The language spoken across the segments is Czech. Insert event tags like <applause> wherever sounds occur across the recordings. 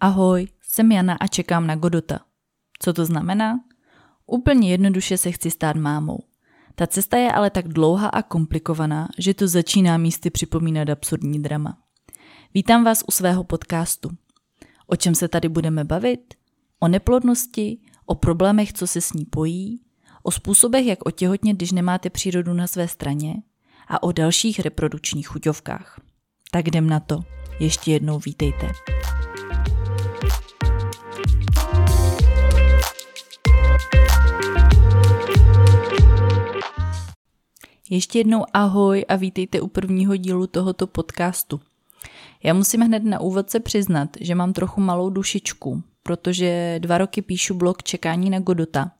Ahoj, jsem Jana a čekám na Godota. Co to znamená? Úplně jednoduše se chci stát mámou. Ta cesta je ale tak dlouhá a komplikovaná, že to začíná místy připomínat absurdní drama. Vítám vás u svého podcastu. O čem se tady budeme bavit? O neplodnosti, o problémech, co se s ní pojí, o způsobech, jak otěhotnět, když nemáte přírodu na své straně a o dalších reprodukčních chuťovkách. Tak jdem na to. Ještě jednou vítejte. Ještě jednou ahoj a vítejte u prvního dílu tohoto podcastu. Já musím hned na úvod se přiznat, že mám trochu malou dušičku, protože dva roky píšu blog Čekání na Godota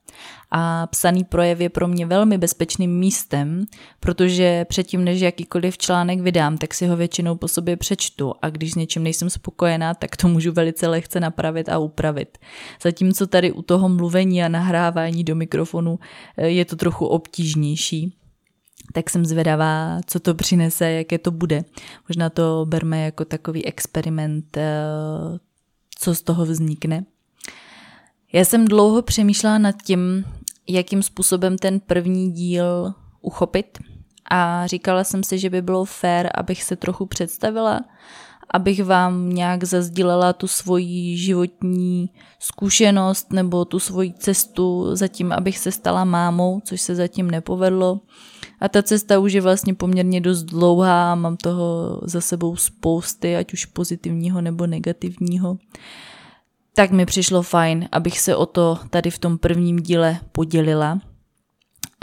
a psaný projev je pro mě velmi bezpečným místem, protože předtím, než jakýkoliv článek vydám, tak si ho většinou po sobě přečtu a když s něčím nejsem spokojená, tak to můžu velice lehce napravit a upravit. Zatímco tady u toho mluvení a nahrávání do mikrofonu eh, je to trochu obtížnější, tak jsem zvědavá, co to přinese, jaké to bude. Možná to berme jako takový experiment, eh, co z toho vznikne. Já jsem dlouho přemýšlela nad tím, jakým způsobem ten první díl uchopit a říkala jsem si, že by bylo fér, abych se trochu představila, abych vám nějak zazdílela tu svoji životní zkušenost nebo tu svoji cestu zatím, abych se stala mámou, což se zatím nepovedlo. A ta cesta už je vlastně poměrně dost dlouhá, mám toho za sebou spousty, ať už pozitivního nebo negativního. Tak mi přišlo fajn, abych se o to tady v tom prvním díle podělila.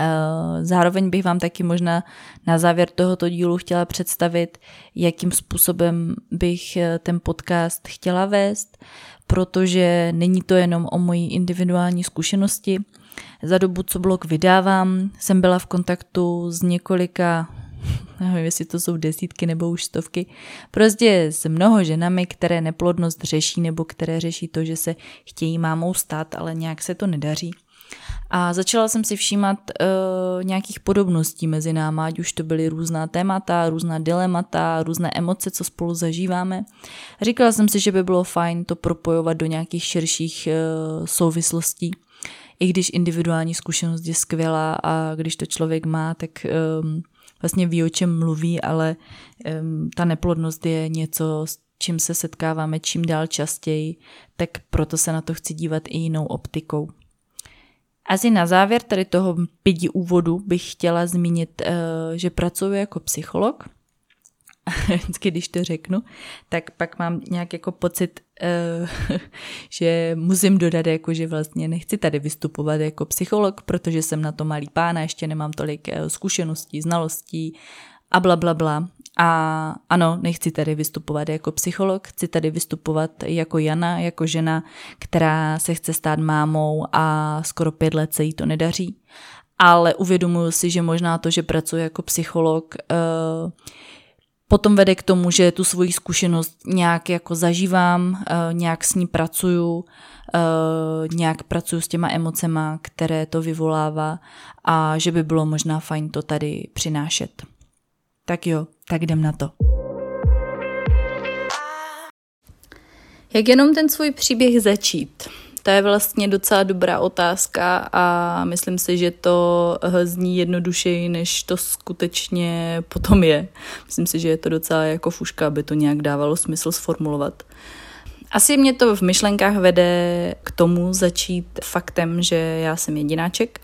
Eh, zároveň bych vám taky možná na závěr tohoto dílu chtěla představit, jakým způsobem bych eh, ten podcast chtěla vést, protože není to jenom o mojí individuální zkušenosti, za dobu, co blog vydávám, jsem byla v kontaktu s několika nevím, jestli to jsou desítky nebo už stovky, prostě s mnoho ženami, které neplodnost řeší nebo které řeší to, že se chtějí mámou stát, ale nějak se to nedaří. A začala jsem si všímat uh, nějakých podobností mezi náma, ať už to byly různá témata, různá dilemata, různé emoce, co spolu zažíváme. Říkala jsem si, že by bylo fajn to propojovat do nějakých širších uh, souvislostí i když individuální zkušenost je skvělá a když to člověk má, tak um, vlastně ví, o čem mluví, ale um, ta neplodnost je něco, s čím se setkáváme čím dál častěji, tak proto se na to chci dívat i jinou optikou. Asi na závěr tady toho pidi úvodu bych chtěla zmínit, uh, že pracuji jako psycholog <laughs> vždycky, když to řeknu, tak pak mám nějak jako pocit, uh, <laughs> že musím dodat, jako, že vlastně nechci tady vystupovat jako psycholog, protože jsem na to malý pána, ještě nemám tolik uh, zkušeností, znalostí a bla, bla, bla. A ano, nechci tady vystupovat jako psycholog, chci tady vystupovat jako Jana, jako žena, která se chce stát mámou a skoro pět let se jí to nedaří. Ale uvědomuji si, že možná to, že pracuji jako psycholog, uh, potom vede k tomu, že tu svoji zkušenost nějak jako zažívám, eh, nějak s ní pracuju, eh, nějak pracuju s těma emocema, které to vyvolává a že by bylo možná fajn to tady přinášet. Tak jo, tak jdem na to. Jak jenom ten svůj příběh začít? To je vlastně docela dobrá otázka a myslím si, že to zní jednodušeji, než to skutečně potom je. Myslím si, že je to docela jako fuška, aby to nějak dávalo smysl sformulovat. Asi mě to v myšlenkách vede k tomu začít faktem, že já jsem jedináček.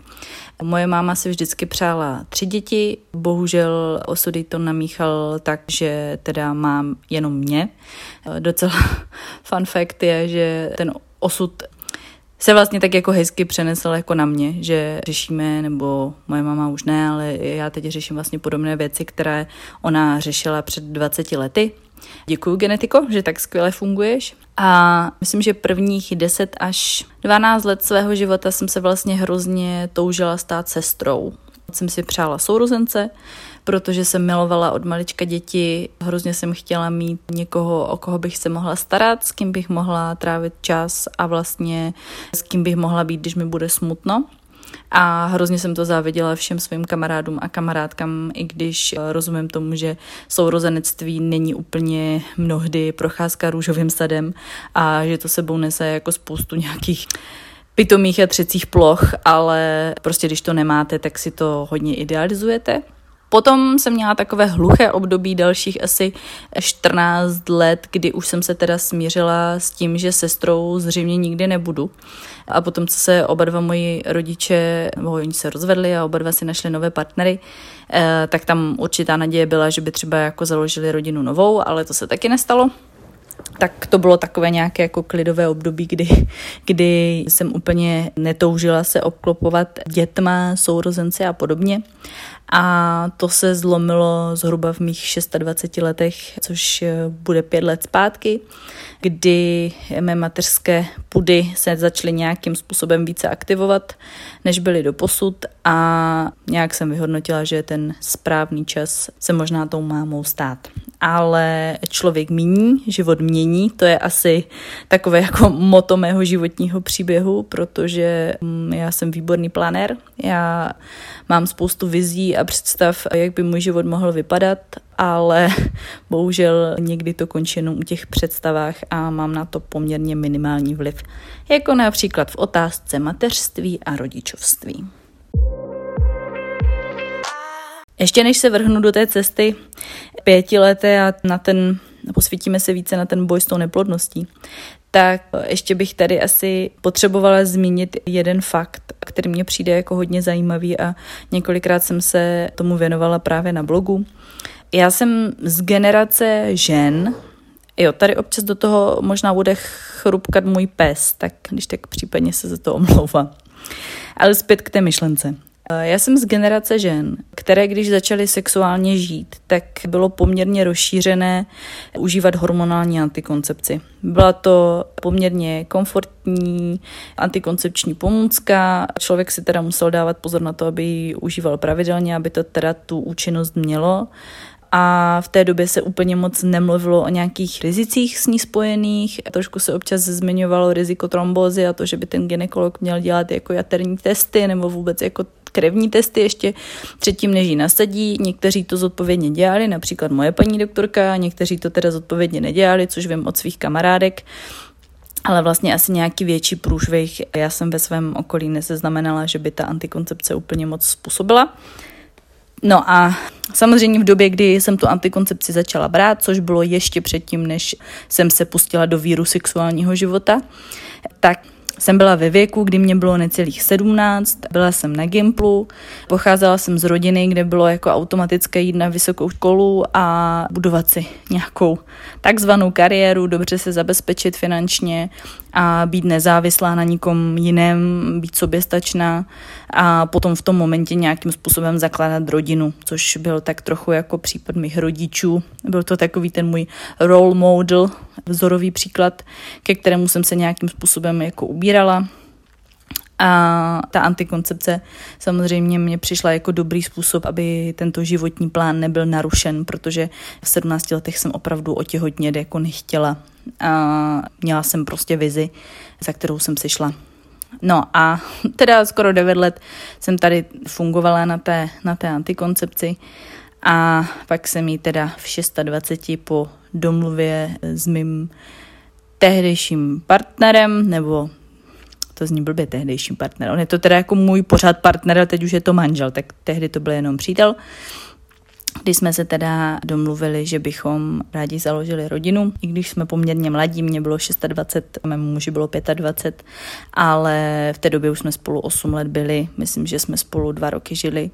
Moje máma si vždycky přála tři děti, bohužel osudy to namíchal tak, že teda mám jenom mě. Docela <laughs> fun fact je, že ten osud se vlastně tak jako hezky přenesl jako na mě, že řešíme, nebo moje mama už ne, ale já teď řeším vlastně podobné věci, které ona řešila před 20 lety. Děkuji, genetiko, že tak skvěle funguješ. A myslím, že prvních 10 až 12 let svého života jsem se vlastně hrozně toužila stát sestrou. Jsem si přála sourozence, protože jsem milovala od malička děti. Hrozně jsem chtěla mít někoho, o koho bych se mohla starat, s kým bych mohla trávit čas a vlastně s kým bych mohla být, když mi bude smutno. A hrozně jsem to záviděla všem svým kamarádům a kamarádkám, i když eh, rozumím tomu, že sourozenectví není úplně mnohdy procházka růžovým sadem a že to sebou nese jako spoustu nějakých pitomých a třecích ploch, ale prostě když to nemáte, tak si to hodně idealizujete. Potom jsem měla takové hluché období dalších asi 14 let, kdy už jsem se teda smířila s tím, že sestrou zřejmě nikdy nebudu. A potom, co se oba dva moji rodiče, oni se rozvedli a oba dva si našli nové partnery, eh, tak tam určitá naděje byla, že by třeba jako založili rodinu novou, ale to se taky nestalo tak to bylo takové nějaké jako klidové období, kdy, kdy jsem úplně netoužila se obklopovat dětma, sourozenci a podobně. A to se zlomilo zhruba v mých 26 letech, což bude pět let zpátky, kdy mé mateřské pudy se začaly nějakým způsobem více aktivovat, než byly do posud a nějak jsem vyhodnotila, že je ten správný čas se možná tou mámou stát. Ale člověk míní, život mění, to je asi takové jako moto mého životního příběhu, protože mm, já jsem výborný planér, já mám spoustu vizí a představ, jak by můj život mohl vypadat, ale <laughs> bohužel někdy to končí jenom u těch představách a mám na to poměrně minimální vliv, jako například v otázce mateřství a rodičovství. Ještě než se vrhnu do té cesty pětileté a na ten, posvítíme se více na ten boj s tou neplodností, tak ještě bych tady asi potřebovala zmínit jeden fakt, který mě přijde jako hodně zajímavý a několikrát jsem se tomu věnovala právě na blogu. Já jsem z generace žen, jo, tady občas do toho možná bude chrupkat můj pes, tak když tak případně se za to omlouvám. Ale zpět k té myšlence. Eh, já jsem z generace žen, které když začaly sexuálně žít, tak bylo poměrně rozšířené užívat hormonální antikoncepci. Byla to poměrně komfortní antikoncepční pomůcka. Člověk si teda musel dávat pozor na to, aby ji užíval pravidelně, aby to teda tu účinnost mělo a v té době se úplně moc nemluvilo o nějakých rizicích s ní spojených. Trošku se občas zmiňovalo riziko trombózy a to, že by ten ginekolog měl dělat jako jaterní testy nebo vůbec jako krevní testy ještě předtím, než ji nasadí. Někteří to zodpovědně dělali, například moje paní doktorka, někteří to teda zodpovědně nedělali, což vím od svých kamarádek. Ale vlastně asi nějaký větší průšvih já jsem ve svém okolí neseznamenala, že by ta antikoncepce úplně moc způsobila. No a samozřejmě v době, kdy jsem tu antikoncepci začala brát, což bylo ještě předtím, než jsem se pustila do víru sexuálního života, tak jsem byla ve věku, kdy mě bylo necelých 17, byla jsem na Gimplu, pocházela jsem z rodiny, kde bylo jako automatické jít na vysokou školu a budovat si nějakou takzvanou kariéru, dobře se zabezpečit finančně a být nezávislá na nikom jiném, být soběstačná a potom v tom momentě nějakým způsobem zakládat rodinu, což byl tak trochu jako případ mých rodičů. Byl to takový ten můj role model, vzorový příklad, ke kterému jsem se nějakým způsobem jako ubírala. A ta antikoncepce samozřejmě mě přišla jako dobrý způsob, aby tento životní plán nebyl narušen, protože v 17 letech jsem opravdu otěhotnět jako nechtěla. A měla jsem prostě vizi, za kterou jsem si šla. No a <laughs> teda skoro 9 let jsem tady fungovala na té, na té antikoncepci a pak jsem ji teda v 26 po domluvě s mým tehdejším partnerem, nebo to zní blbě tehdejším partner. On je to teda jako můj pořád partner, a teď už je to manžel, tak tehdy to byl jenom přítel. Když jsme se teda domluvili, že bychom rádi založili rodinu, i když jsme poměrně mladí, mě bylo 26, mému muži bylo 25, ale v té době už jsme spolu 8 let byli, myslím, že jsme spolu dva roky žili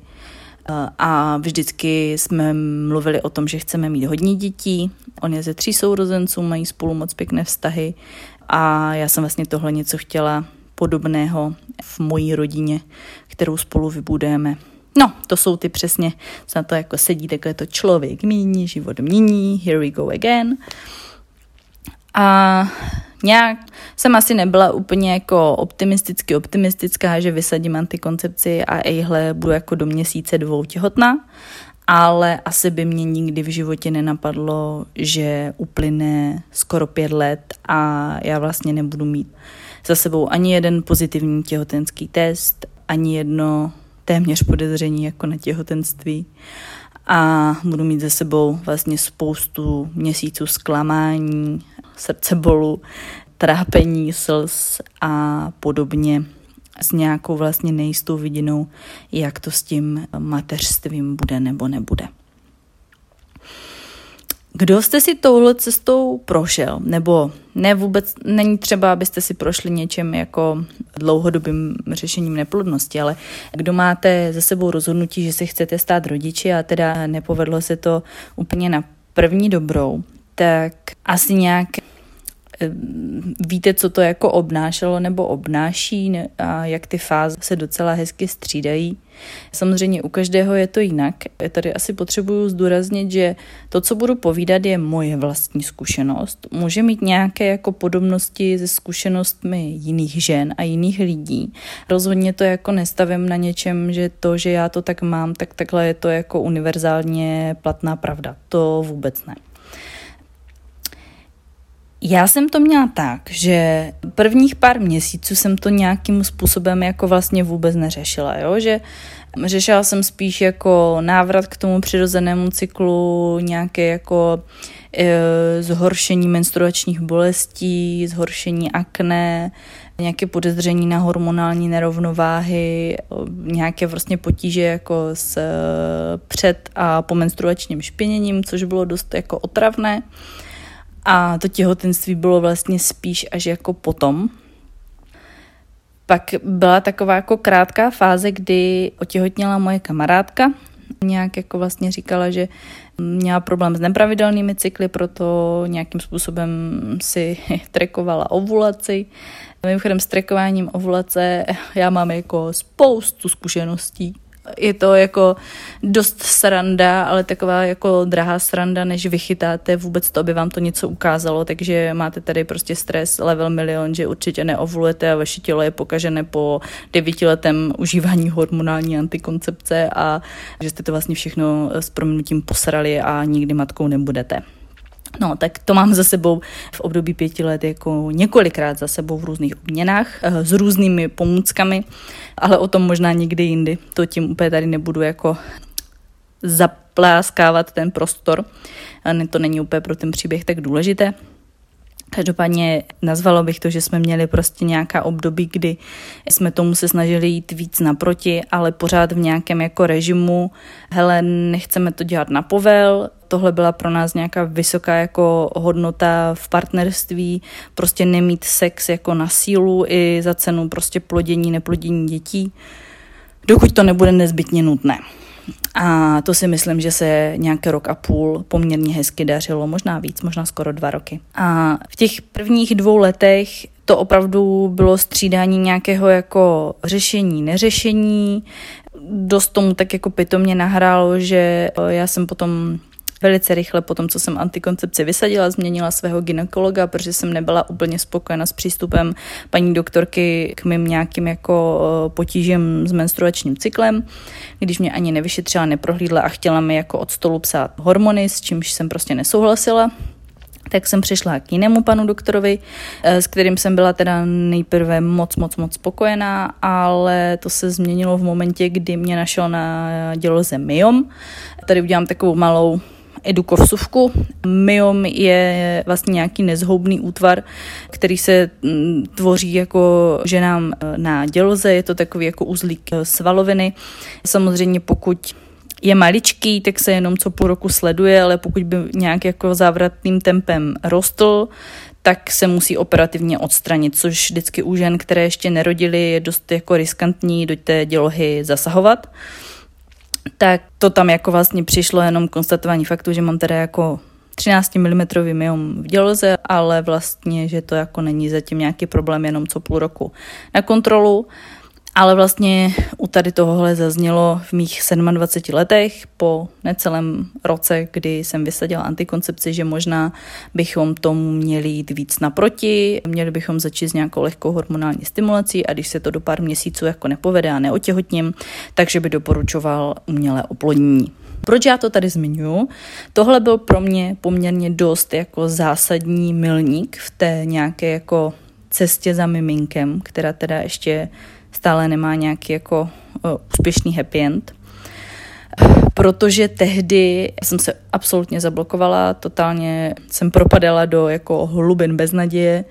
a vždycky jsme mluvili o tom, že chceme mít hodně dětí. On je ze tří sourozenců, mají spolu moc pěkné vztahy a já jsem vlastně tohle něco chtěla podobného v mojí rodině, kterou spolu vybudujeme. No, to jsou ty přesně, na to jako sedí, takhle to člověk míní, život mění, here we go again. A nějak jsem asi nebyla úplně jako optimisticky optimistická, že vysadím antikoncepci a ejhle budu jako do měsíce dvou těhotná, ale asi by mě nikdy v životě nenapadlo, že uplyne skoro pět let a já vlastně nebudu mít za sebou ani jeden pozitivní těhotenský test, ani jedno téměř podezření jako na těhotenství. A budu mít za sebou vlastně spoustu měsíců zklamání, srdcebolu, trápení, slz a podobně s nějakou vlastně nejistou vidinou, jak to s tím mateřstvím bude nebo nebude. Kdo jste si touhle cestou prošel, nebo ne vůbec, není třeba, abyste si prošli něčem jako dlouhodobým řešením neplodnosti, ale kdo máte za sebou rozhodnutí, že si chcete stát rodiči a teda nepovedlo se to úplně na první dobrou, tak asi nějak víte, co to jako obnášelo nebo obnáší a jak ty fáze se docela hezky střídají. Samozřejmě u každého je to jinak. Já tady asi potřebuju zdůraznit, že to, co budu povídat, je moje vlastní zkušenost. Může mít nějaké jako podobnosti se zkušenostmi jiných žen a jiných lidí. Rozhodně to jako nestavím na něčem, že to, že já to tak mám, tak takhle je to jako univerzálně platná pravda. To vůbec ne. Já jsem to měla tak, že prvních pár měsíců jsem to nějakým způsobem jako vlastně vůbec neřešila, jo? že řešila jsem spíš jako návrat k tomu přirozenému cyklu, nějaké jako e, zhoršení menstruačních bolestí, zhoršení akné, nějaké podezření na hormonální nerovnováhy, nějaké vlastně potíže jako s e, před a po menstruačním špiněním, což bylo dost jako otravné. A to těhotenství bylo vlastně spíš až jako potom. Pak byla taková jako krátká fáze, kdy otěhotněla moje kamarádka. Nějak jako vlastně říkala, že měla problém s nepravidelnými cykly, proto nějakým způsobem si <laughs> trekovala ovulaci. Mimochodem s trekováním ovulace já mám jako spoustu zkušeností, je to jako dost sranda, ale taková jako drahá sranda, než vychytáte vůbec to, aby vám to něco ukázalo, takže máte tady prostě stres level milion, že určitě neovulujete a vaše tělo je pokažené po devítiletém užívání hormonální antikoncepce a že jste to vlastně všechno s proměnutím posrali a nikdy matkou nebudete. No, tak to mám za sebou v období pěti let jako několikrát za sebou v různých obměnách eh, s různými pomůckami, ale o tom možná někdy jindy. To tím úplně tady nebudu jako zapláskávat ten prostor. To není úplně pro ten příběh tak důležité. Každopádně nazvalo bych to, že jsme měli prostě nějaká období, kdy jsme tomu se snažili jít víc naproti, ale pořád v nějakém jako režimu, hele, nechceme to dělat na povel, tohle byla pro nás nějaká vysoká jako hodnota v partnerství, prostě nemít sex jako na sílu i za cenu prostě plodění, neplodění dětí, dokud to nebude nezbytně nutné. A to si myslím, že se nějaký rok a půl poměrně hezky dařilo, možná víc, možná skoro dva roky. A v těch prvních dvou letech to opravdu bylo střídání nějakého jako řešení, neřešení. Dost tomu tak jako pitomně nahrálo, že já jsem potom velice rychle po tom, co jsem antikoncepci vysadila, změnila svého ginekologa, protože jsem nebyla úplně spokojena s přístupem paní doktorky k mým nějakým jako eh, potížím s menstruačním cyklem, když mě ani nevyšetřila, neprohlídla a chtěla mi jako od stolu psát hormony, s čímž jsem prostě nesouhlasila tak jsem přišla k jinému panu doktorovi, eh, s kterým jsem byla teda nejprve moc, moc, moc spokojená, ale to se změnilo v momentě, kdy mě našel na děloze myom. Tady udělám takovou malou edukovsuvku. Myom je vlastně nějaký nezhoubný útvar, který se mm, tvoří jako ženám e, na děloze, je to takový jako uzlík e, svaloviny. Samozřejmě pokud je maličký, tak se jenom co půl roku sleduje, ale pokud by nějak jako závratným tempem rostl, tak se musí operativně odstranit, což vždycky u žen, které ještě nerodily, je dost jako riskantní do té dělohy zasahovat tak to tam jako vlastně přišlo jenom konstatování faktu, že mám teda jako 13 mm myom v děloze, ale vlastně, že to jako není zatím nějaký problém jenom co půl roku na kontrolu. Ale vlastně u tady tohohle zaznělo v mých 27 letech po necelém roce, kdy jsem vysadila antikoncepci, že možná bychom tomu měli jít víc naproti, měli bychom začít s nějakou lehkou hormonální stimulací a když se to do pár měsíců jako nepovede a neotěhotním, takže by doporučoval umělé oplodnění. Proč já to tady zmiňuji? Tohle byl pro mě poměrně dost jako zásadní milník v té nějaké jako cestě za miminkem, která teda ještě stále nemá nějaký jako úspěšný happy end protože tehdy jsem se absolutně zablokovala, totálně jsem propadala do jako hlubin beznaděje,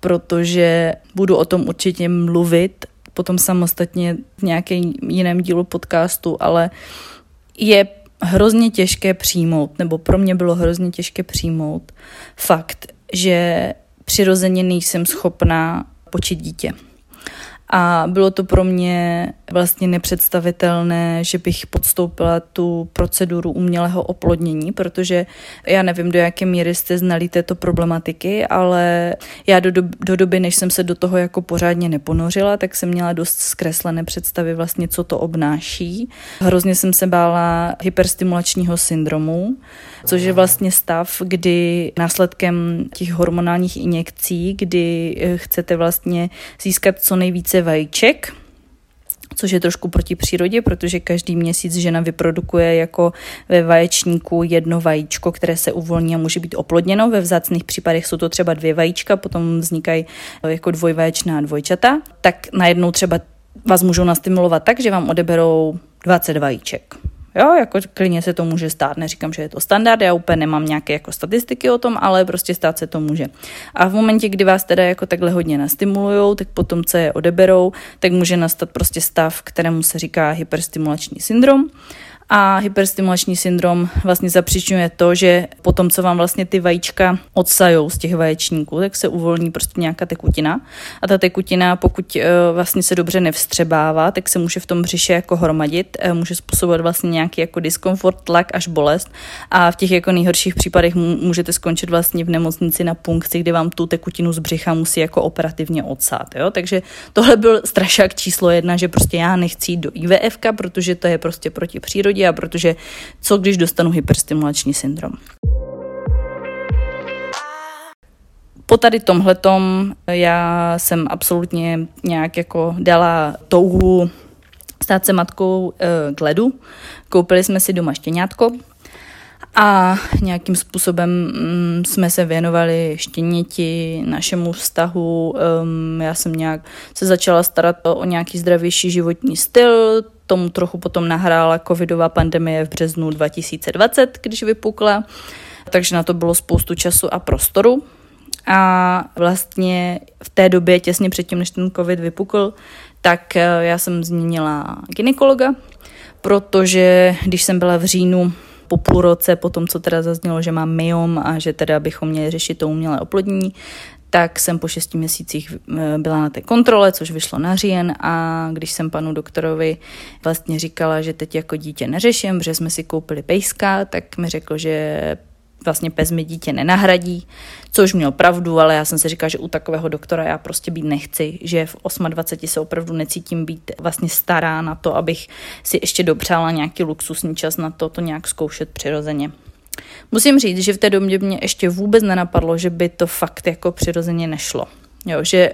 protože budu o tom určitě mluvit potom samostatně v nějakém jiném dílu podcastu, ale je hrozně těžké přijmout, nebo pro mě bylo hrozně těžké přijmout fakt, že přirozeně nejsem schopná počít dítě. A bylo to pro mě vlastně nepředstavitelné, že bych podstoupila tu proceduru umělého oplodnění, protože já nevím, do jaké míry jste znali této problematiky, ale já do, do, do doby, než jsem se do toho jako pořádně neponořila, tak jsem měla dost zkreslené představy vlastně, co to obnáší. Hrozně jsem se bála hyperstimulačního syndromu, což je vlastně stav, kdy následkem těch hormonálních injekcí, kdy eh, chcete vlastně získat co nejvíce vajíček, což je trošku proti přírodě, protože každý měsíc žena vyprodukuje jako ve vaječníku jedno vajíčko, které se uvolní a může být oplodněno. Ve vzácných případech jsou to třeba dvě vajíčka, potom vznikají jako dvojvaječná dvojčata. Tak najednou třeba vás můžou nastimulovat tak, že vám odeberou 20 vajíček. Jo, jako klidně se to může stát, neříkám, že je to standard, já úplně nemám nějaké jako statistiky o tom, ale prostě stát se to může. A v momentě, kdy vás teda jako takhle hodně nastimulujou, tak potom, co je odeberou, tak může nastat prostě stav, kterému se říká hyperstimulační syndrom a hyperstimulační syndrom vlastně zapříčňuje to, že po tom, co vám vlastně ty vajíčka odsajou z těch vaječníků, tak se uvolní prostě nějaká tekutina a ta tekutina, pokud uh, vlastně se dobře nevstřebává, tak se může v tom břiše jako hromadit, uh, může způsobovat vlastně nějaký jako diskomfort, tlak až bolest a v těch jako nejhorších případech můžete skončit vlastně v nemocnici na punkci, kdy vám tu tekutinu z břicha musí jako operativně odsát. Jo? Takže tohle byl strašák číslo jedna, že prostě já nechci jít do IVF, protože to je prostě proti přírodě a protože co když dostanu hyperstimulační syndrom. Po tady tomhletom já jsem absolutně nějak jako dala touhu stát se matkou e, k ledu. Koupili jsme si doma štěňátko a nějakým způsobem mm, jsme se věnovali štěněti, našemu vztahu. Já jsem nějak se začala starat o, o nějaký zdravější životní styl, tomu trochu potom nahrála covidová pandemie v březnu 2020, když vypukla, takže na to bylo spoustu času a prostoru. A vlastně v té době, těsně předtím, než ten covid vypukl, tak eh, já jsem změnila ginekologa, protože když jsem byla v říjnu po půl roce, po tom, co teda zaznělo, že mám myom a že teda bychom měli řešit to umělé oplodnění, tak jsem po šesti měsících eh, byla na té kontrole, což vyšlo na říjen a když jsem panu doktorovi vlastně říkala, že teď jako dítě neřeším, že jsme si koupili pejska, tak mi řekl, že vlastně pes mi dítě nenahradí, což měl pravdu, ale já jsem si říkala, že u takového doktora já prostě být nechci, že v 28 se opravdu necítím být vlastně stará na to, abych si ještě dopřála nějaký luxusní čas na to, to nějak zkoušet přirozeně. Musím říct, že v té době mě ještě vůbec nenapadlo, že by to fakt jako přirozeně nešlo. Jo, že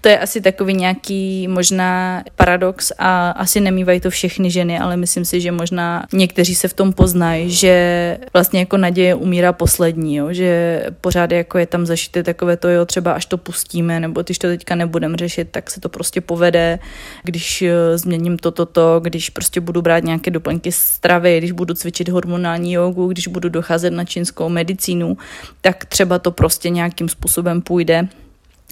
to je asi takový nějaký možná paradox a asi nemývají to všechny ženy, ale myslím si, že možná někteří se v tom poznají, že vlastně jako naděje umírá poslední, jo, že pořád jako je tam zašité takové to, jo, třeba až to pustíme, nebo když to teďka nebudem řešit, tak se to prostě povede, když eh, změním toto, to, to, když prostě budu brát nějaké doplňky stravy, když budu cvičit hormonální jogu, když budu docházet na čínskou medicínu, tak třeba to prostě nějakým způsobem půjde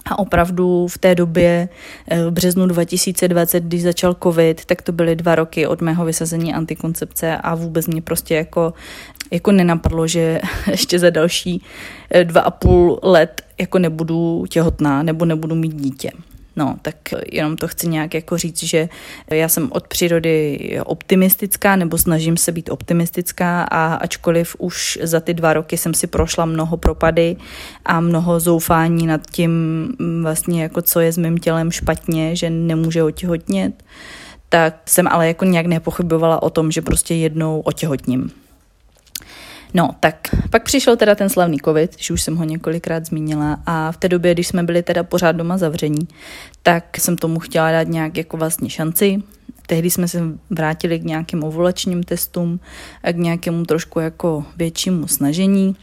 a opravdu v té době, eh, v březnu 2020, když začal covid, tak to byly dva roky od mého vysazení antikoncepce a vůbec mě prostě jako, jako nenapadlo, že <laughs> ještě za další eh, dva a půl let jako nebudu těhotná nebo nebudu mít dítě. No, tak jenom to chci nějak jako říct, že já jsem od přírody optimistická, nebo snažím se být optimistická a ačkoliv už za ty dva roky jsem si prošla mnoho propady a mnoho zoufání nad tím vlastně jako co je s mým tělem špatně, že nemůže otěhotnět, tak jsem ale jako nějak nepochybovala o tom, že prostě jednou otěhotním. No, tak pak přišel teda ten slavný covid, že už jsem ho několikrát zmínila a v té době, když jsme byli teda pořád doma zavření, tak jsem tomu chtěla dát nějak jako vlastně šanci. Tehdy jsme se vrátili k nějakým ovulačním testům a k nějakému trošku jako většímu snažení.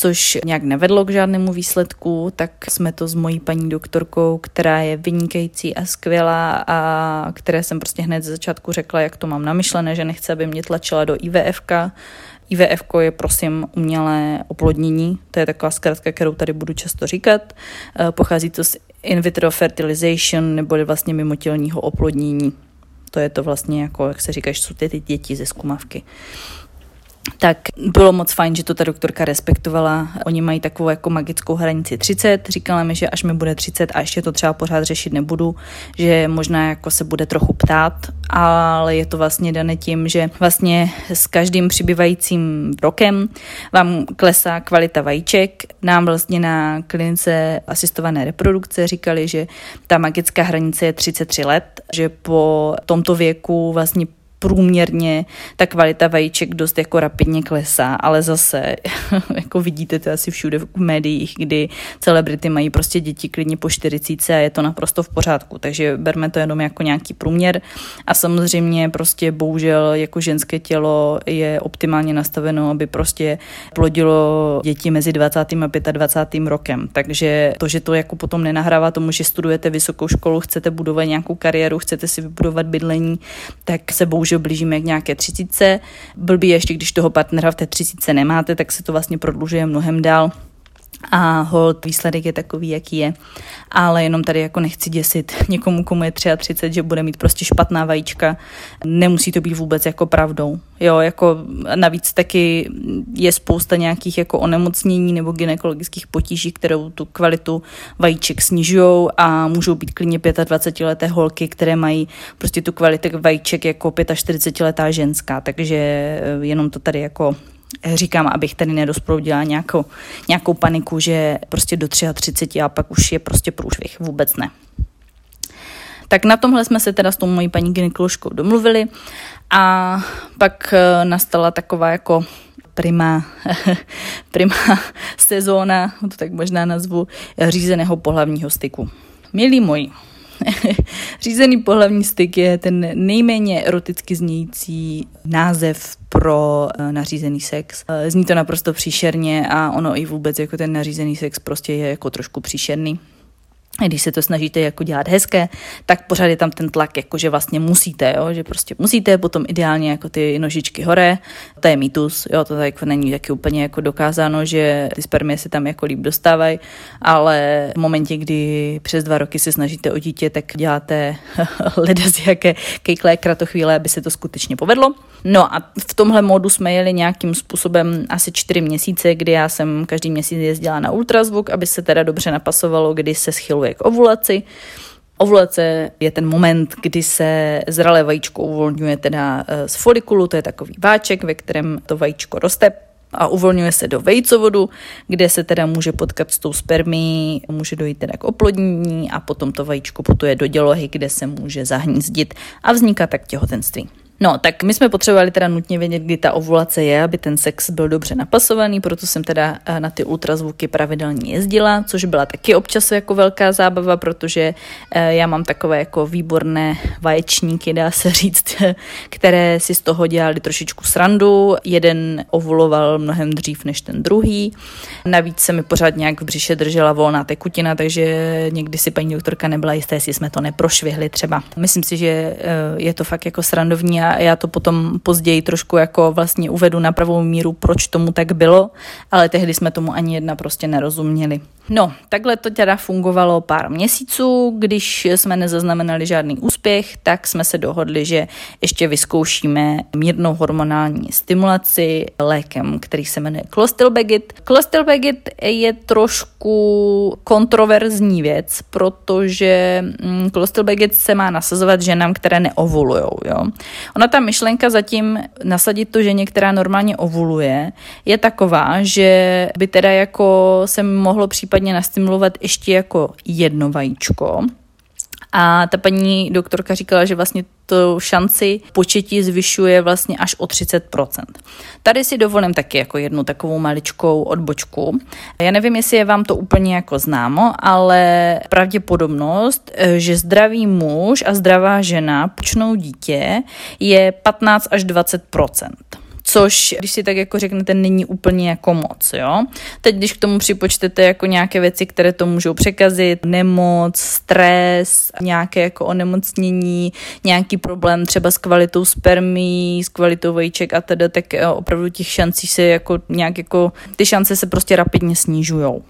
což nějak nevedlo k žádnému výsledku, tak jsme to s mojí paní doktorkou, která je vynikající a skvělá a které jsem prostě hned ze začátku řekla, jak to mám namyšlené, že nechce, aby mě tlačila do IVFK, IVF je prosím umělé oplodnění, to je taková zkrátka, kterou tady budu často říkat. Eh, pochází to z in vitro fertilization, neboli vlastně mimotělního oplodnění. To je to vlastně jako, jak se říkáš, jsou ty, ty děti ze skumavky tak bylo moc fajn, že to ta doktorka respektovala. Oni mají takovou jako magickou hranici 30. Říkala mi, že až mi bude 30 a ještě to třeba pořád řešit nebudu, že možná jako se bude trochu ptát, ale je to vlastně dané tím, že vlastně s každým přibývajícím rokem vám klesá kvalita vajíček. Nám vlastně na klinice asistované reprodukce říkali, že ta magická hranice je 33 let, že po tomto věku vlastně průměrně ta kvalita vajíček dost jako rapidně klesá, ale zase, <laughs> jako vidíte to asi všude v médiích, kdy celebrity mají prostě děti klidně po 40 a je to naprosto v pořádku, takže berme to jenom jako nějaký průměr a samozřejmě prostě bohužel jako ženské tělo je optimálně nastaveno, aby prostě plodilo děti mezi 20. a 25. rokem, takže to, že to jako potom nenahrává tomu, že studujete vysokou školu, chcete budovat nějakou kariéru, chcete si vybudovat bydlení, tak se bohužel že blížíme k nějaké třicíce. Blbý ještě, když toho partnera v té třicíce nemáte, tak se to vlastně prodlužuje mnohem dál a hold výsledek je takový, jaký je. Ale jenom tady jako nechci děsit někomu, komu je 33, že bude mít prostě špatná vajíčka. Nemusí to být vůbec jako pravdou. Jo, jako navíc taky je spousta nějakých jako onemocnění nebo gynekologických potíží, kterou tu kvalitu vajíček snižují a můžou být klidně 25 leté holky, které mají prostě tu kvalitu vajíček jako 45 letá ženská, takže jenom to tady jako říkám, abych tady nedosproudila nějakou, nějakou paniku, že prostě do 33 a pak už je prostě průšvih. Vůbec ne. Tak na tomhle jsme se teda s tou mojí paní gynekoložkou domluvili a pak eh, nastala taková jako prima, <laughs> prima sezóna, to tak možná nazvu, řízeného pohlavního styku. Milí moji, <laughs> Řízený pohlavní styk je ten nejméně eroticky znějící název pro uh, nařízený sex. Uh, zní to naprosto příšerně a ono i vůbec jako ten nařízený sex prostě je jako trošku příšerný když se to snažíte jako dělat hezké, tak pořád je tam ten tlak, jako že vlastně musíte, jo? že prostě musíte, potom ideálně jako ty nožičky hore, to je mýtus, jo, to tak není taky úplně jako dokázáno, že ty spermie se tam jako líp dostávají, ale v momentě, kdy přes dva roky se snažíte o dítě, tak děláte <laughs> leda z jaké kejklé kratochvíle, aby se to skutečně povedlo. No a v tomhle módu jsme jeli nějakým způsobem asi čtyři měsíce, kdy já jsem každý měsíc jezdila na ultrazvuk, aby se teda dobře napasovalo, kdy se schyluje k ovulaci. Ovulace je ten moment, kdy se zralé vajíčko uvolňuje teda eh, z folikulu, to je takový váček, ve kterém to vajíčko roste a uvolňuje se do vejcovodu, kde se teda může potkat s tou spermí, může dojít teda k oplodnění a potom to vajíčko putuje do dělohy, kde se může zahnízdit a vzniká tak těhotenství. No, tak my jsme potřebovali teda nutně vědět, kdy ta ovulace je, aby ten sex byl dobře napasovaný, proto jsem teda eh, na ty ultrazvuky pravidelně jezdila, což byla taky občas jako velká zábava, protože eh, já mám takové jako výborné vaječníky, dá se říct, <laughs> které si z toho dělali trošičku srandu. Jeden ovuloval mnohem dřív než ten druhý. Navíc se mi pořád nějak v břiše držela volná tekutina, takže někdy si paní doktorka nebyla jistá, jestli jsme to neprošvihli třeba. Myslím si, že eh, je to fakt jako srandovní a já to potom později trošku jako vlastně uvedu na pravou míru, proč tomu tak bylo, ale tehdy jsme tomu ani jedna prostě nerozuměli. No, takhle to teda fungovalo pár měsíců, když jsme nezaznamenali žádný úspěch, tak jsme se dohodli, že ještě vyzkoušíme mírnou hormonální stimulaci lékem, který se jmenuje Clostilbegit. Clostilbegit je trošku kontroverzní věc, protože mm, Clostilbegit se má nasazovat ženám, které neovulujou. Jo? Ona ta myšlenka zatím nasadit to ženě, která normálně ovuluje, je taková, že by teda jako se mohlo případně nastimulovat ještě jako jedno vajíčko, a ta paní doktorka říkala, že vlastně to šanci početí zvyšuje vlastně až o 30%. Tady si dovolím taky jako jednu takovou maličkou odbočku. Já nevím, jestli je vám to úplně jako známo, ale pravděpodobnost, že zdravý muž a zdravá žena počnou dítě je 15 až 20%. Což, když si tak jako řeknete, není úplně jako moc, jo. Teď, když k tomu připočtete jako nějaké věci, které to můžou překazit, nemoc, stres, nějaké jako onemocnění, nějaký problém třeba s kvalitou spermí, s kvalitou vajíček a teda, tak eh, opravdu těch šancí se jako nějak jako, ty šance se prostě rapidně snižujou.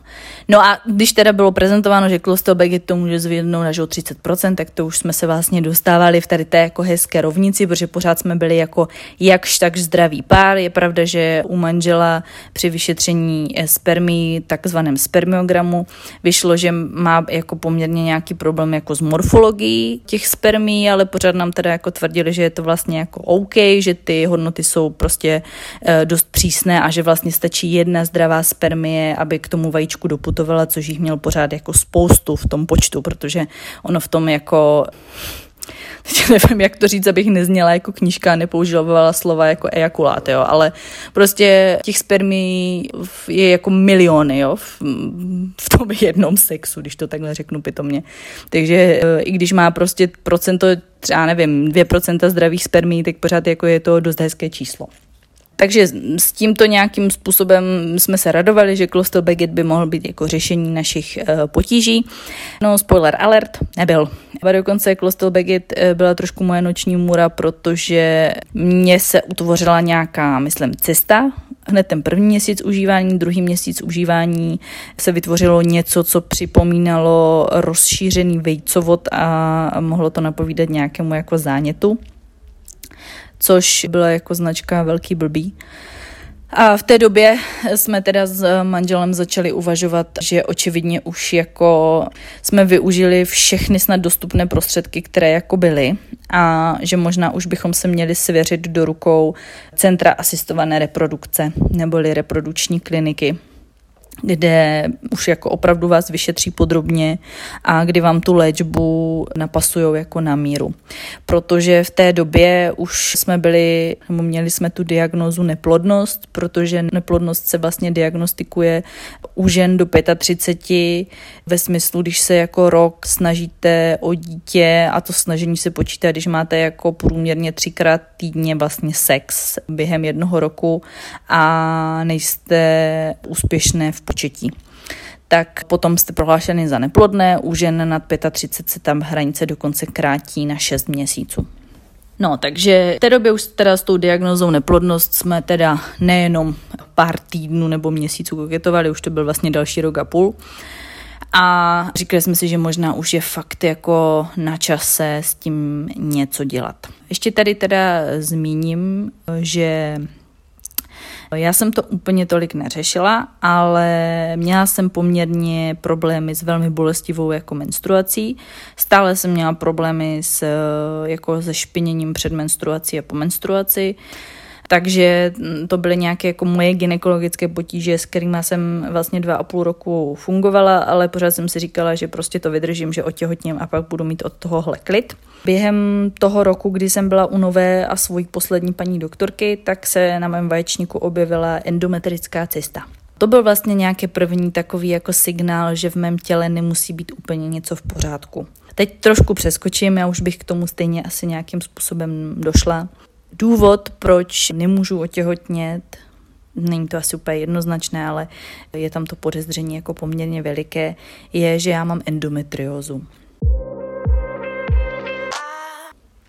No a když teda bylo prezentováno, že Baggett to může zvědnout až o 30%, tak to už jsme se vlastně dostávali v tady té jako hezké rovnici, protože pořád jsme byli jako jakž tak zdravý pár. Je pravda, že u manžela při vyšetření spermí, takzvaném spermiogramu, vyšlo, že má jako poměrně nějaký problém jako s morfologií těch spermí, ale pořád nám teda jako tvrdili, že je to vlastně jako OK, že ty hodnoty jsou prostě e, dost přísné a že vlastně stačí jedna zdravá spermie, aby k tomu vajíčku doputovala, což jich měl pořád jako spoustu v tom počtu, protože ono v tom jako teď <laughs> nevím, jak to říct, abych nezněla jako knížka nepoužívala slova jako ejakulát, jo, ale prostě těch spermí je jako miliony, jo, v, v tom <laughs> jednom sexu, když to takhle řeknu pitomně. Takže e, i když má prostě procento, třeba nevím, 2% zdravých spermí, tak pořád jako je to dost hezké číslo. Takže s tímto nějakým způsobem jsme se radovali, že Clostel Baguette by mohl být jako řešení našich uh, potíží. No, spoiler alert, nebyl. A dokonce Clostel Baguette byla trošku moje noční můra, protože mně se utvořila nějaká, myslím, cesta hned ten první měsíc užívání, druhý měsíc užívání se vytvořilo něco, co připomínalo rozšířený vejcovod a mohlo to napovídat nějakému jako zánětu což byla jako značka velký blbý. A v té době jsme teda s manželem začali uvažovat, že očividně už jako jsme využili všechny snad dostupné prostředky, které jako byly a že možná už bychom se měli svěřit do rukou Centra asistované reprodukce neboli reprodukční kliniky kde už jako opravdu vás vyšetří podrobně a kdy vám tu léčbu napasují jako na míru. Protože v té době už jsme byli, nebo měli jsme tu diagnózu neplodnost, protože neplodnost se vlastně diagnostikuje u žen do 35 ve smyslu, když se jako rok snažíte o dítě a to snažení se počítá, když máte jako průměrně třikrát týdně vlastně sex během jednoho roku a nejste úspěšné v početí tak potom jste prohlášeny za neplodné, u žen nad 35 se tam hranice dokonce krátí na 6 měsíců. No, takže v té době už teda s tou diagnozou neplodnost jsme teda nejenom pár týdnů nebo měsíců koketovali, už to byl vlastně další rok a půl. A říkali jsme si, že možná už je fakt jako na čase s tím něco dělat. Ještě tady teda zmíním, že já jsem to úplně tolik neřešila, ale měla jsem poměrně problémy s velmi bolestivou jako menstruací. Stále jsem měla problémy s, jako se špiněním před menstruací a po menstruaci. Takže mm, to byly nějaké jako moje gynekologické potíže, s kterými jsem vlastně dva a půl roku fungovala, ale pořád jsem si říkala, že prostě to vydržím, že otěhotním a pak budu mít od tohohle klid. Během toho roku, kdy jsem byla u nové a svojí poslední paní doktorky, tak se na mém vaječníku objevila endometrická cysta. To byl vlastně nějaký první takový jako signál, že v mém těle nemusí být úplně něco v pořádku. Teď trošku přeskočím, já už bych k tomu stejně asi nějakým způsobem došla. Důvod, proč nemůžu otěhotnět, není to asi úplně jednoznačné, ale je tam to podezření jako poměrně veliké, je, že já mám endometriózu.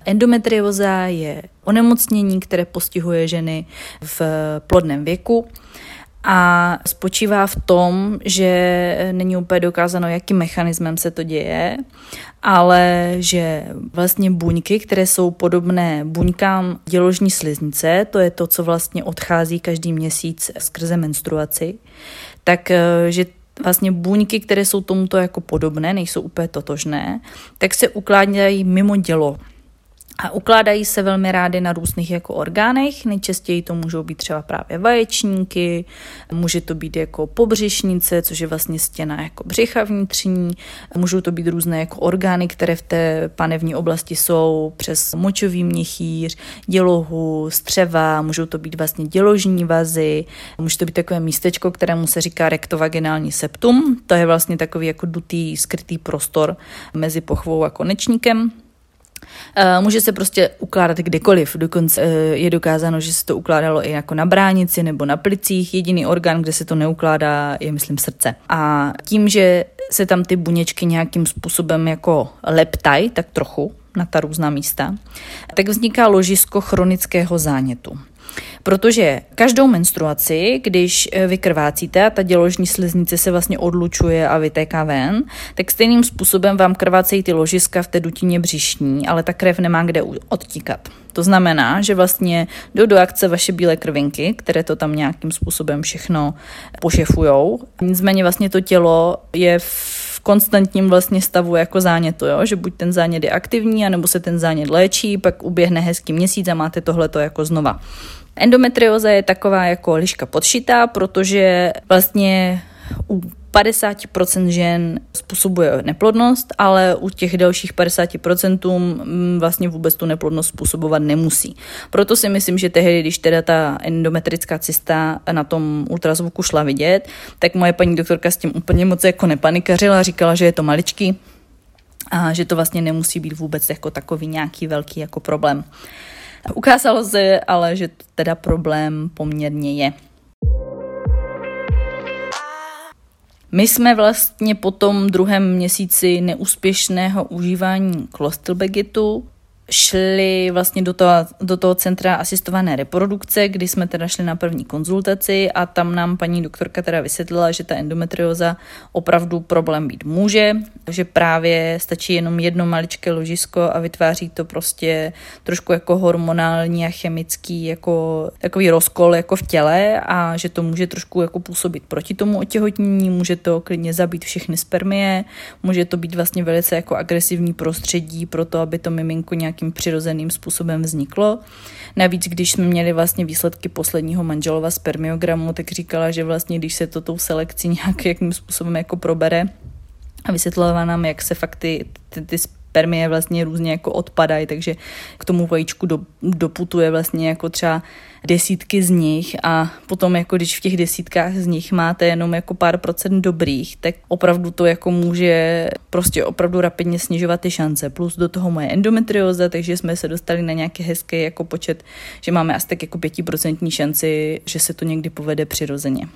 Endometrioza je onemocnění, které postihuje ženy v plodném věku a spočívá v tom, že není úplně dokázáno, jakým mechanismem se to děje, ale že vlastně buňky, které jsou podobné buňkám děložní sliznice, to je to, co vlastně odchází každý měsíc skrze menstruaci, tak eh, že vlastně buňky, které jsou tomuto jako podobné, nejsou úplně totožné, tak se ukládají mimo dělo a ukládají se velmi rády na různých jako orgánech. Nejčastěji to můžou být třeba právě vaječníky, může to být jako pobřišnice, což je vlastně stěna jako břicha vnitřní, můžou to být různé jako orgány, které v té panevní oblasti jsou přes močový měchýř, dělohu, střeva, můžou to být vlastně děložní vazy, může to být takové místečko, kterému se říká rektovaginální septum, to je vlastně takový jako dutý skrytý prostor mezi pochvou a konečníkem může se prostě ukládat kdekoliv, dokonce eh, je dokázáno, že se to ukládalo i jako na bránici nebo na plicích. Jediný orgán, kde se to neukládá, je myslím srdce. A tím, že se tam ty buněčky nějakým způsobem jako leptají, tak trochu na ta různá místa, tak vzniká ložisko chronického zánětu. Protože každou menstruaci, když eh, vykrvácíte a ta děložní sliznice se vlastně odlučuje a vytéká ven, tak stejným způsobem vám krvácejí ty ložiska v té dutině břišní, ale ta krev nemá kde odtíkat. To znamená, že vlastně jdou do akce vaše bílé krvinky, které to tam nějakým způsobem všechno pošefujou. Nicméně vlastně to tělo je v konstantním vlastně stavu jako zánětu, jo? že buď ten zánět je aktivní, anebo se ten zánět léčí, pak uběhne hezký měsíc a máte tohleto jako znova. Endometrioza je taková jako liška podšitá, protože vlastně u 50% žen způsobuje neplodnost, ale u těch dalších 50% mm, vlastně vůbec tu neplodnost způsobovat nemusí. Proto si myslím, že tehdy, když teda ta endometrická cysta na tom ultrazvuku šla vidět, tak moje paní doktorka s tím úplně moc jako nepanikařila, říkala, že je to maličký a že to vlastně nemusí být vůbec jako takový nějaký velký jako problém. Ukázalo se ale, že to teda problém poměrně je. My jsme vlastně po tom druhém měsíci neúspěšného užívání klostelbegitu šli vlastně do toho, do toho centra asistované reprodukce, kdy jsme teda šli na první konzultaci a tam nám paní doktorka teda vysvětlila, že ta endometrioza opravdu problém být může, že právě stačí jenom jedno maličké ložisko a vytváří to prostě trošku jako hormonální a chemický jako takový rozkol jako v těle a že to může trošku jako působit proti tomu otěhotnění, může to klidně zabít všechny spermie, může to být vlastně velice jako agresivní prostředí pro to, aby to miminko nějak nějakým přirozeným způsobem vzniklo. Navíc, když jsme měli vlastně výsledky posledního manželova spermiogramu, tak říkala, že vlastně když se to tou selekcí nějakým způsobem jako probere, a vysvětlila nám, jak se fakt ty, ty, ty spermie vlastně různě jako odpadají, takže k tomu vajíčku do, doputuje vlastně jako třeba desítky z nich a potom jako když v těch desítkách z nich máte jenom jako pár procent dobrých, tak opravdu to jako může prostě opravdu rapidně snižovat ty šance. Plus do toho moje endometrioza, takže jsme se dostali na nějaký hezký jako počet, že máme asi tak jako pětiprocentní šanci, že se to někdy povede přirozeně.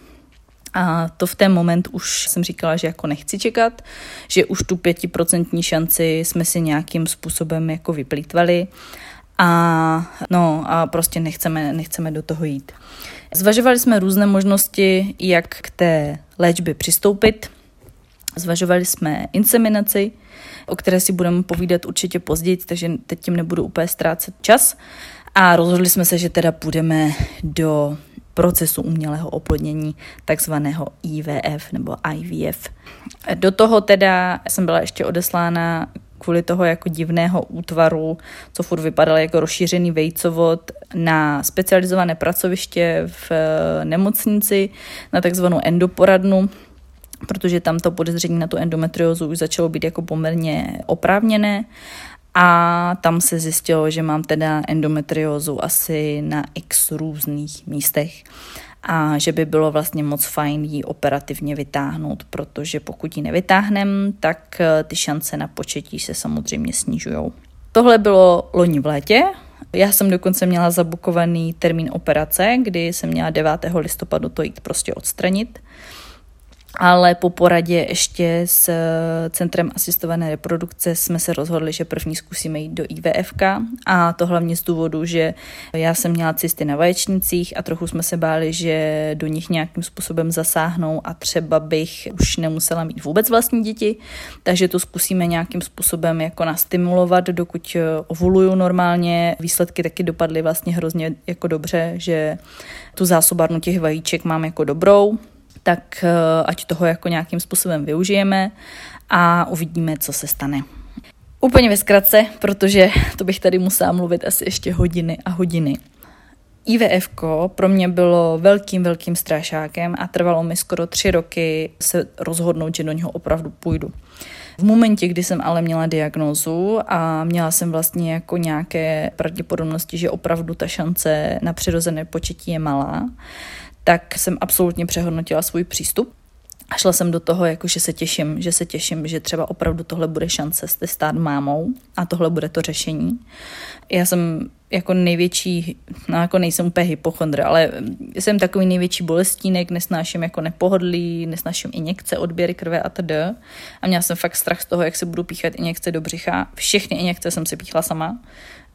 A to v ten moment už jsem říkala, že jako nechci čekat, že už tu pětiprocentní šanci jsme si nějakým způsobem jako vyplýtvali a no a prostě nechceme, nechceme do toho jít. Zvažovali jsme různé možnosti, jak k té léčbě přistoupit. Zvažovali jsme inseminaci, o které si budeme povídat určitě později, takže teď tím nebudu úplně ztrácet čas. A rozhodli jsme se, že teda půjdeme do procesu umělého oplodnění, takzvaného IVF nebo IVF. Do toho teda jsem byla ještě odeslána kvůli toho jako divného útvaru, co furt vypadal jako rozšířený vejcovod na specializované pracoviště v eh, nemocnici, na takzvanou endoporadnu, protože tam to podezření na tu endometriózu už začalo být jako poměrně oprávněné a tam se zjistilo, že mám teda endometriózu asi na x různých místech a že by bylo vlastně moc fajn ji operativně vytáhnout, protože pokud ji nevytáhnem, tak eh, ty šance na početí se samozřejmě snižují. Tohle bylo loni v létě, já jsem dokonce měla zabukovaný termín operace, kdy jsem měla 9. listopadu to jít prostě odstranit ale po poradě ještě s eh, Centrem asistované reprodukce jsme se rozhodli, že první zkusíme jít do IVFK a to hlavně z důvodu, že já jsem měla cysty na vaječnicích a trochu jsme se báli, že do nich nějakým způsobem zasáhnou a třeba bych už nemusela mít vůbec vlastní děti, takže to zkusíme nějakým způsobem jako nastimulovat, dokud eh, ovuluju normálně. Výsledky taky dopadly vlastně hrozně jako dobře, že tu zásobárnu těch vajíček mám jako dobrou, tak eh, ať toho jako nějakým způsobem využijeme a uvidíme, co se stane. Úplně ve zkratce, protože to bych tady musela mluvit asi ještě hodiny a hodiny. IVF pro mě bylo velkým, velkým strášákem a trvalo mi skoro tři roky se rozhodnout, že do něho opravdu půjdu. V momentě, kdy jsem ale měla diagnózu a měla jsem vlastně jako nějaké pravděpodobnosti, že opravdu ta šance na přirozené početí je malá, tak jsem absolutně přehodnotila svůj přístup A šla jsem do toho, jako že se těším, že se těším, že třeba opravdu tohle bude šance se stát mámou a tohle bude to řešení. Já jsem jako největší, no jako nejsem úplně hypochondr, ale jsem takový největší bolestínek, nesnáším jako nepohodlí, nesnáším injekce, odběry krve a td. A měla jsem fakt strach z toho, jak se budu píchat injekce do břicha. Všechny injekce jsem si píchla sama.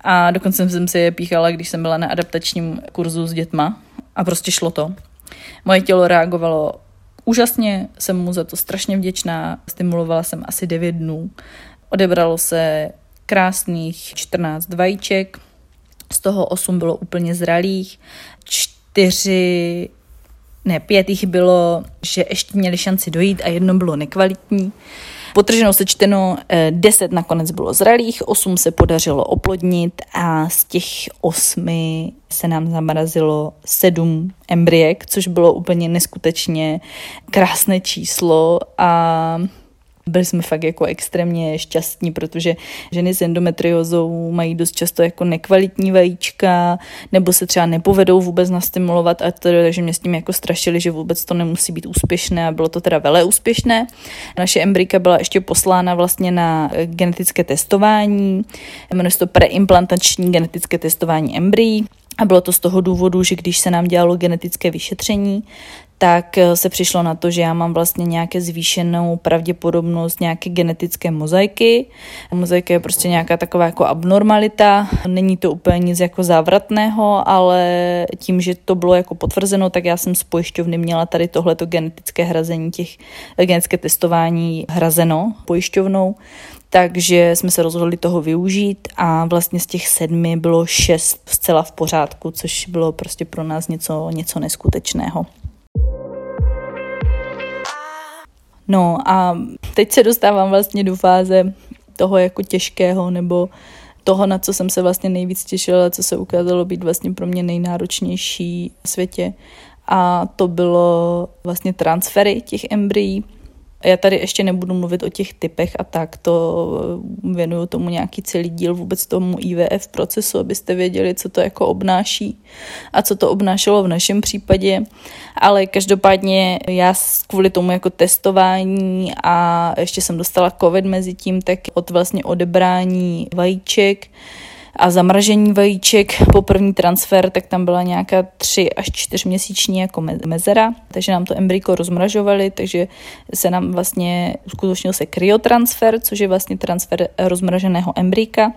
A dokonce jsem si je píchala, když jsem byla na adaptačním kurzu s dětma. A prostě šlo to. Moje tělo reagovalo úžasně, jsem mu za to strašně vděčná. Stimulovala jsem asi 9 dnů. Odebralo se krásných 14 vajíček, z toho 8 bylo úplně zralých, 4 ne, pět jich bylo, že ještě měli šanci dojít a jedno bylo nekvalitní. Potrženo sečteno 10 eh, nakonec bylo zralých, 8 se podařilo oplodnit a z těch 8 se nám zamrazilo 7 embryek, což bylo úplně neskutečně krásné číslo a byli jsme fakt jako extrémně šťastní, protože ženy s endometriozou mají dost často jako nekvalitní vajíčka, nebo se třeba nepovedou vůbec nastimulovat, a to, takže mě s tím jako strašili, že vůbec to nemusí být úspěšné a bylo to teda vele úspěšné. Naše embryka byla ještě poslána vlastně na genetické testování, jmenuje se to preimplantační genetické testování embryí. A bylo to z toho důvodu, že když se nám dělalo genetické vyšetření, tak eh, se přišlo na to, že já mám vlastně nějaké zvýšenou pravděpodobnost nějaké genetické mozaiky. Mozaika je prostě nějaká taková jako abnormalita, není to úplně nic jako závratného, ale tím, že to bylo jako potvrzeno, tak já jsem z pojišťovny měla tady tohleto genetické hrazení těch eh, genetické testování hrazeno pojišťovnou, takže jsme se rozhodli toho využít a vlastně z těch sedmi bylo šest zcela v pořádku, což bylo prostě pro nás něco, něco neskutečného. No a teď se dostávám vlastně do fáze toho jako těžkého nebo toho, na co jsem se vlastně nejvíc těšila, co se ukázalo být vlastně pro mě nejnáročnější v světě. A to bylo vlastně transfery těch embryí já tady ještě nebudu mluvit o těch typech a tak, to věnuju tomu nějaký celý díl vůbec tomu IVF procesu, abyste věděli, co to jako obnáší a co to obnášelo v našem případě. Ale každopádně já kvůli tomu jako testování a ještě jsem dostala covid mezi tím, tak od vlastně odebrání vajíček, a zamražení vajíček po první transfer, tak tam byla nějaká tři až čtyř měsíční jako mezera, takže nám to embryko rozmražovali, takže se nám vlastně uskutečnil se kryotransfer, což je vlastně transfer rozmraženého embryka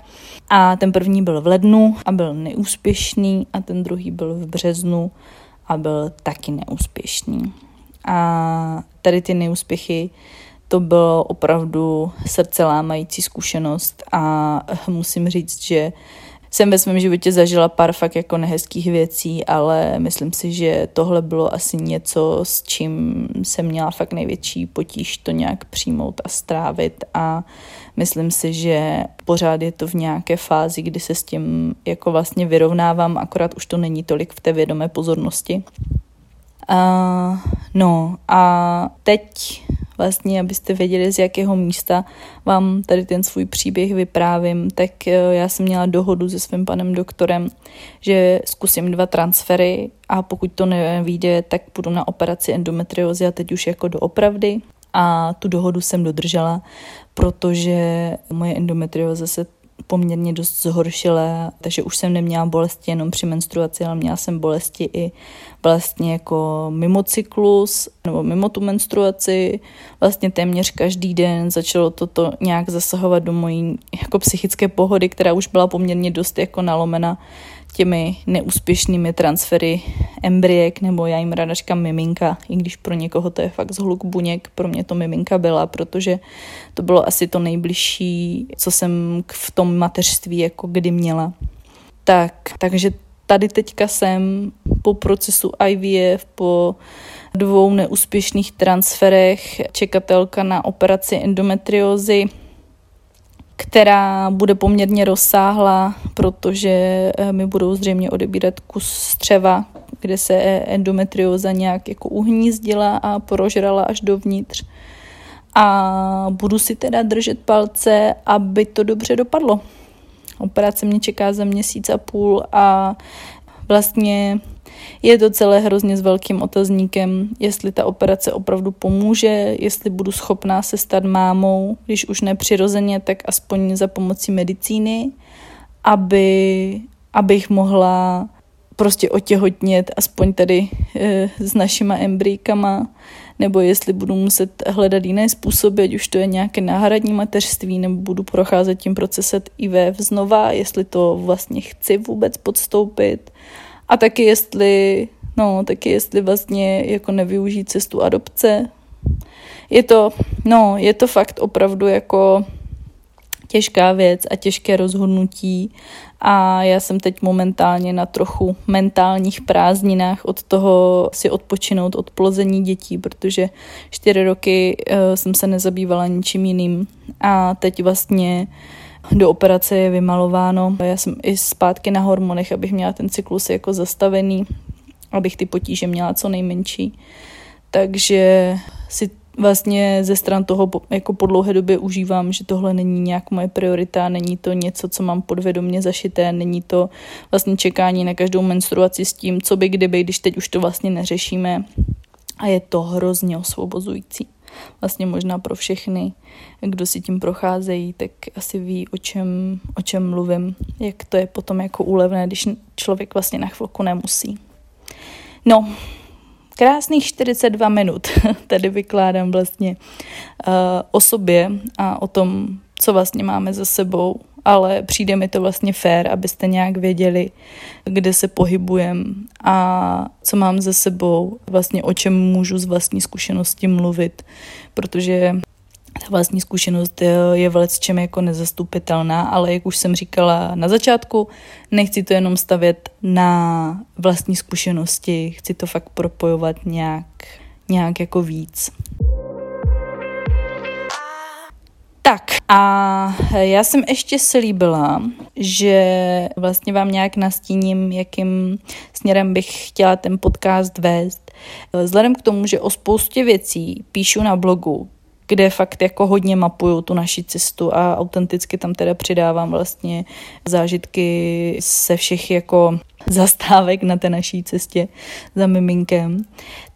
a ten první byl v lednu a byl neúspěšný a ten druhý byl v březnu a byl taky neúspěšný. A tady ty neúspěchy to bylo opravdu srdcelámající zkušenost a musím říct, že jsem ve svém životě zažila pár fakt jako nehezkých věcí, ale myslím si, že tohle bylo asi něco, s čím jsem měla fakt největší potíž to nějak přijmout a strávit a myslím si, že pořád je to v nějaké fázi, kdy se s tím jako vlastně vyrovnávám, akorát už to není tolik v té vědomé pozornosti. Uh, no a teď vlastně, abyste věděli, z jakého místa vám tady ten svůj příběh vyprávím, tak eh, já jsem měla dohodu se svým panem doktorem, že zkusím dva transfery a pokud to nevíde, tak půjdu na operaci endometriozy a teď už jako doopravdy. A tu dohodu jsem dodržela, protože moje endometrioza se poměrně dost zhoršila, takže už jsem neměla bolesti jenom při menstruaci, ale měla jsem bolesti i vlastně jako mimo cyklus nebo mimo tu menstruaci. Vlastně téměř každý den začalo toto nějak zasahovat do mojí jako psychické pohody, která už byla poměrně dost jako nalomena těmi neúspěšnými transfery embryek, nebo já jim ráda říkám miminka, i když pro někoho to je fakt zhluk buněk, pro mě to miminka byla, protože to bylo asi to nejbližší, co jsem v tom mateřství jako kdy měla. Tak, takže tady teďka jsem po procesu IVF, po dvou neúspěšných transferech, čekatelka na operaci endometriózy, která bude poměrně rozsáhlá, protože eh, mi budou zřejmě odebírat kus střeva, kde se endometrioza nějak jako uhnízdila a porožrala až dovnitř. A budu si teda držet palce, aby to dobře dopadlo. Operace mě čeká za měsíc a půl a vlastně Je to celé hrozně s velkým otazníkem, jestli ta operace opravdu pomůže, jestli budu schopná se stát mámou, když už nepřirozeně, tak aspoň za pomocí medicíny, aby, abych mohla prostě otěhotnět aspoň tady e, s našima embryíkama, nebo jestli budu muset hledat jiné způsoby, ať už to je nějaké náhradní mateřství, nebo budu procházet tím procesem IVF znova, jestli to vlastně chci vůbec podstoupit. A taky jestli, no, taky jestli vlastně jako nevyužít cestu adopce. Je to, no, je to fakt opravdu jako těžká věc a těžké rozhodnutí a já jsem teď momentálně na trochu mentálních prázdninách od toho si odpočinout od plození dětí, protože čtyři roky uh, jsem se nezabývala ničím jiným a teď vlastně do operace je vymalováno. Já jsem i zpátky na hormonech, abych měla ten cyklus jako zastavený, abych ty potíže měla co nejmenší. Takže si vlastně ze stran toho jako po dlouhé době užívám, že tohle není nějak moje priorita, není to něco, co mám podvědomě zašité, není to vlastně čekání na každou menstruaci s tím, co by kdyby, když teď už to vlastně neřešíme. A je to hrozně osvobozující. Vlastně možná pro všechny, kdo si tím procházejí, tak asi ví, o čem, o čem mluvím, jak to je potom jako úlevné, když člověk vlastně na chvilku nemusí. No, krásných 42 minut <laughs> tady vykládám vlastně uh, o sobě a o tom, co vlastně máme za sebou, ale přijde mi to vlastně fér, abyste nějak věděli, kde se pohybujem a co mám za sebou, vlastně o čem můžu z vlastní zkušenosti mluvit, protože ta vlastní zkušenost je v čem jako nezastupitelná, ale jak už jsem říkala na začátku, nechci to jenom stavět na vlastní zkušenosti, chci to fakt propojovat nějak, nějak jako víc. Tak a já jsem ještě slíbila, že vlastně vám nějak nastíním, jakým směrem bych chtěla ten podcast vést. Vzhledem k tomu, že o spoustě věcí píšu na blogu, kde fakt jako hodně mapuju tu naši cestu a autenticky tam teda přidávám vlastně zážitky se všech jako zastávek na té naší cestě za miminkem,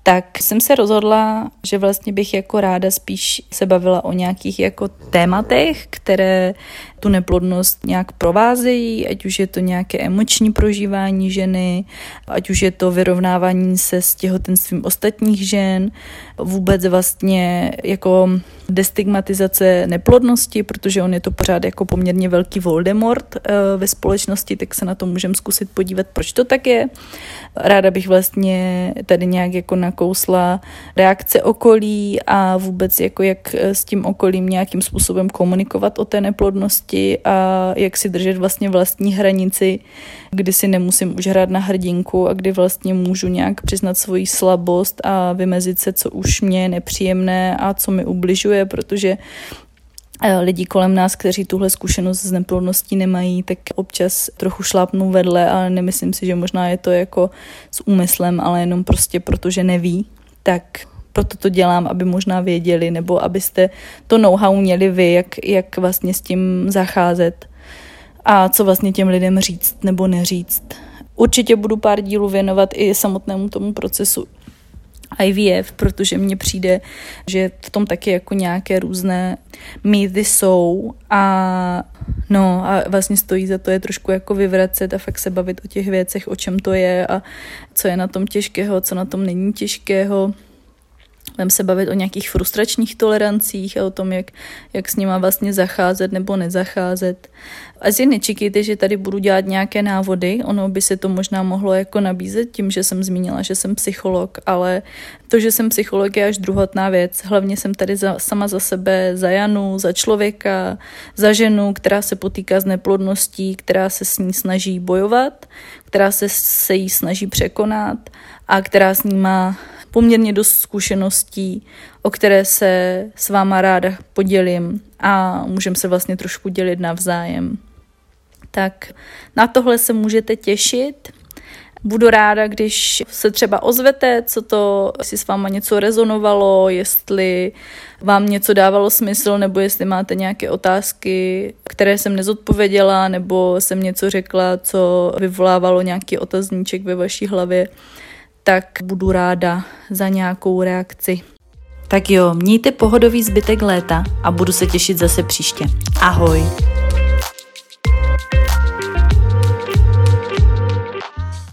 tak jsem se rozhodla, že vlastně bych jako ráda spíš se bavila o nějakých jako tématech, které tu neplodnost nějak provázejí, ať už je to nějaké emoční prožívání ženy, ať už je to vyrovnávání se s těhotenstvím ostatních žen, vůbec vlastně jako destigmatizace neplodnosti, protože on je to pořád jako poměrně velký Voldemort eh, ve společnosti, tak se na to můžeme zkusit podívat, proč to tak je. Ráda bych vlastně tady nějak jako nakousla reakce okolí a vůbec jako jak s tím okolím nějakým způsobem komunikovat o té neplodnosti a jak si držet vlastně vlastní hranici, kdy si nemusím už hrát na hrdinku a kdy vlastně můžu nějak přiznat svoji slabost a vymezit se, co už mě je nepříjemné a co mi ubližuje, protože lidi kolem nás, kteří tuhle zkušenost s neplodností nemají, tak občas trochu šlápnou vedle, ale nemyslím si, že možná je to jako s úmyslem, ale jenom prostě protože neví, tak proto to dělám, aby možná věděli, nebo abyste to know-how měli vy, jak, jak vlastně s tím zacházet a co vlastně těm lidem říct nebo neříct. Určitě budu pár dílů věnovat i samotnému tomu procesu IVF, protože mně přijde, že v tom taky jako nějaké různé mýty jsou a no a vlastně stojí za to je trošku jako vyvracet a fakt se bavit o těch věcech, o čem to je a co je na tom těžkého, co na tom není těžkého. Budeme se bavit o nějakých frustračních tolerancích a o tom, jak, jak s nima vlastně zacházet nebo nezacházet. Asi nečekejte, že tady budu dělat nějaké návody, ono by se to možná mohlo jako nabízet tím, že jsem zmínila, že jsem psycholog, ale to, že jsem psycholog je až druhotná věc. Hlavně jsem tady za, sama za sebe, za Janu, za člověka, za ženu, která se potýká s neplodností, která se s ní snaží bojovat, která se, se jí snaží překonat a která s ní má poměrně dost zkušeností, o které se s váma ráda podělím a můžeme se vlastně trošku dělit navzájem. Tak na tohle se můžete těšit. Budu ráda, když se třeba ozvete, co to, jestli s váma něco rezonovalo, jestli vám něco dávalo smysl, nebo jestli máte nějaké otázky, které jsem nezodpověděla, nebo jsem něco řekla, co vyvolávalo nějaký otazníček ve vaší hlavě, tak budu ráda za nějakou reakci. Tak jo, mějte pohodový zbytek léta a budu se těšit zase příště. Ahoj!